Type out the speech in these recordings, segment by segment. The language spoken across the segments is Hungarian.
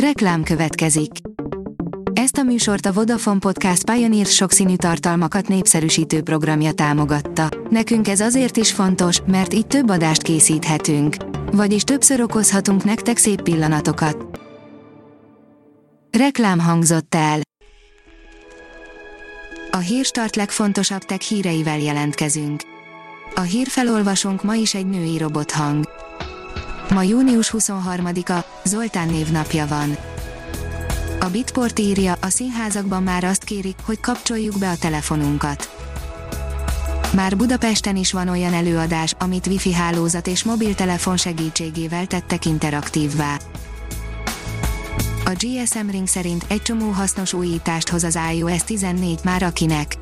Reklám következik. Ezt a műsort a Vodafone Podcast Pioneer sokszínű tartalmakat népszerűsítő programja támogatta. Nekünk ez azért is fontos, mert így több adást készíthetünk. Vagyis többször okozhatunk nektek szép pillanatokat. Reklám hangzott el. A hírstart legfontosabb tech híreivel jelentkezünk. A hírfelolvasónk ma is egy női robothang. Ma június 23-a, Zoltán névnapja van. A Bitport írja, a színházakban már azt kérik, hogy kapcsoljuk be a telefonunkat. Már Budapesten is van olyan előadás, amit wifi hálózat és mobiltelefon segítségével tettek interaktívvá. A GSM Ring szerint egy csomó hasznos újítást hoz az iOS 14 már akinek.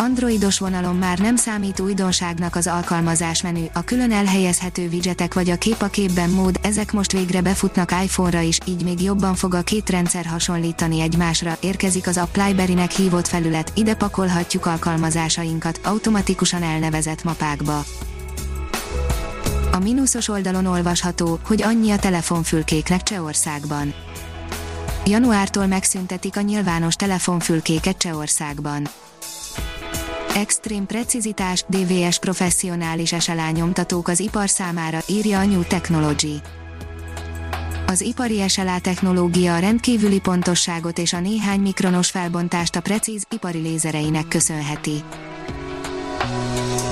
Androidos vonalon már nem számít újdonságnak az alkalmazás menü, a külön elhelyezhető widgetek vagy a kép a képben mód, ezek most végre befutnak iPhone-ra is, így még jobban fog a két rendszer hasonlítani egymásra, érkezik az App Library-nek hívott felület, ide pakolhatjuk alkalmazásainkat, automatikusan elnevezett mapákba. A mínuszos oldalon olvasható, hogy annyi a telefonfülkéknek Csehországban. Januártól megszüntetik a nyilvános telefonfülkéket Csehországban Extrém precizitás, DVS professzionális SLA nyomtatók az ipar számára, írja a New Technology. Az ipari SLA technológia rendkívüli pontosságot és a néhány mikronos felbontást a precíz, ipari lézereinek köszönheti.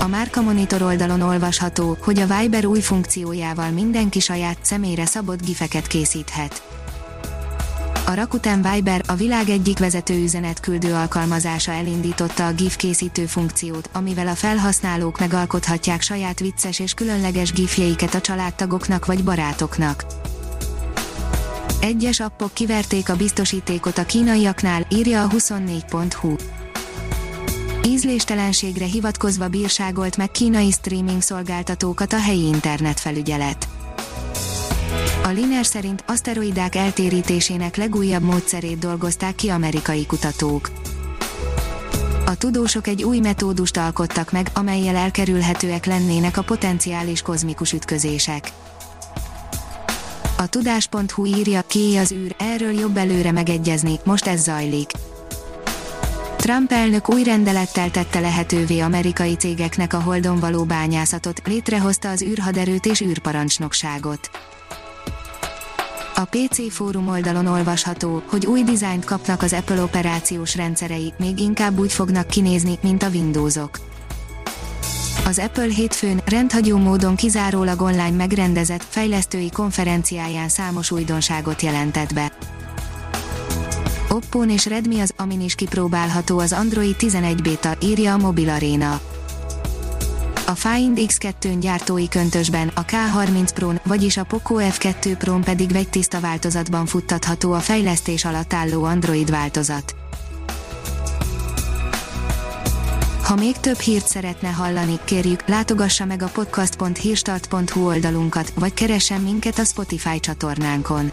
A Márka Monitor oldalon olvasható, hogy a Viber új funkciójával mindenki saját személyre szabott gifeket készíthet a Rakuten Viber, a világ egyik vezető üzenetküldő alkalmazása elindította a GIF készítő funkciót, amivel a felhasználók megalkothatják saját vicces és különleges gifjeiket a családtagoknak vagy barátoknak. Egyes appok kiverték a biztosítékot a kínaiaknál, írja a 24.hu. Ízléstelenségre hivatkozva bírságolt meg kínai streaming szolgáltatókat a helyi internetfelügyelet. A Liner szerint aszteroidák eltérítésének legújabb módszerét dolgozták ki amerikai kutatók. A tudósok egy új metódust alkottak meg, amelyel elkerülhetőek lennének a potenciális kozmikus ütközések. A tudás.hu írja, ki az űr, erről jobb előre megegyezni, most ez zajlik. Trump elnök új rendelettel tette lehetővé amerikai cégeknek a holdon való bányászatot, létrehozta az űrhaderőt és űrparancsnokságot. A PC fórum oldalon olvasható, hogy új dizájnt kapnak az Apple operációs rendszerei, még inkább úgy fognak kinézni, mint a Windowsok. Az Apple hétfőn rendhagyó módon kizárólag online megrendezett fejlesztői konferenciáján számos újdonságot jelentett be. Oppo és Redmi az, amin is kipróbálható az Android 11 beta, írja a Mobil Arena a Find X2 gyártói köntösben, a K30 pro vagyis a Poco F2 pro pedig vegytiszta változatban futtatható a fejlesztés alatt álló Android változat. Ha még több hírt szeretne hallani, kérjük, látogassa meg a podcast.hírstart.hu oldalunkat, vagy keressen minket a Spotify csatornánkon.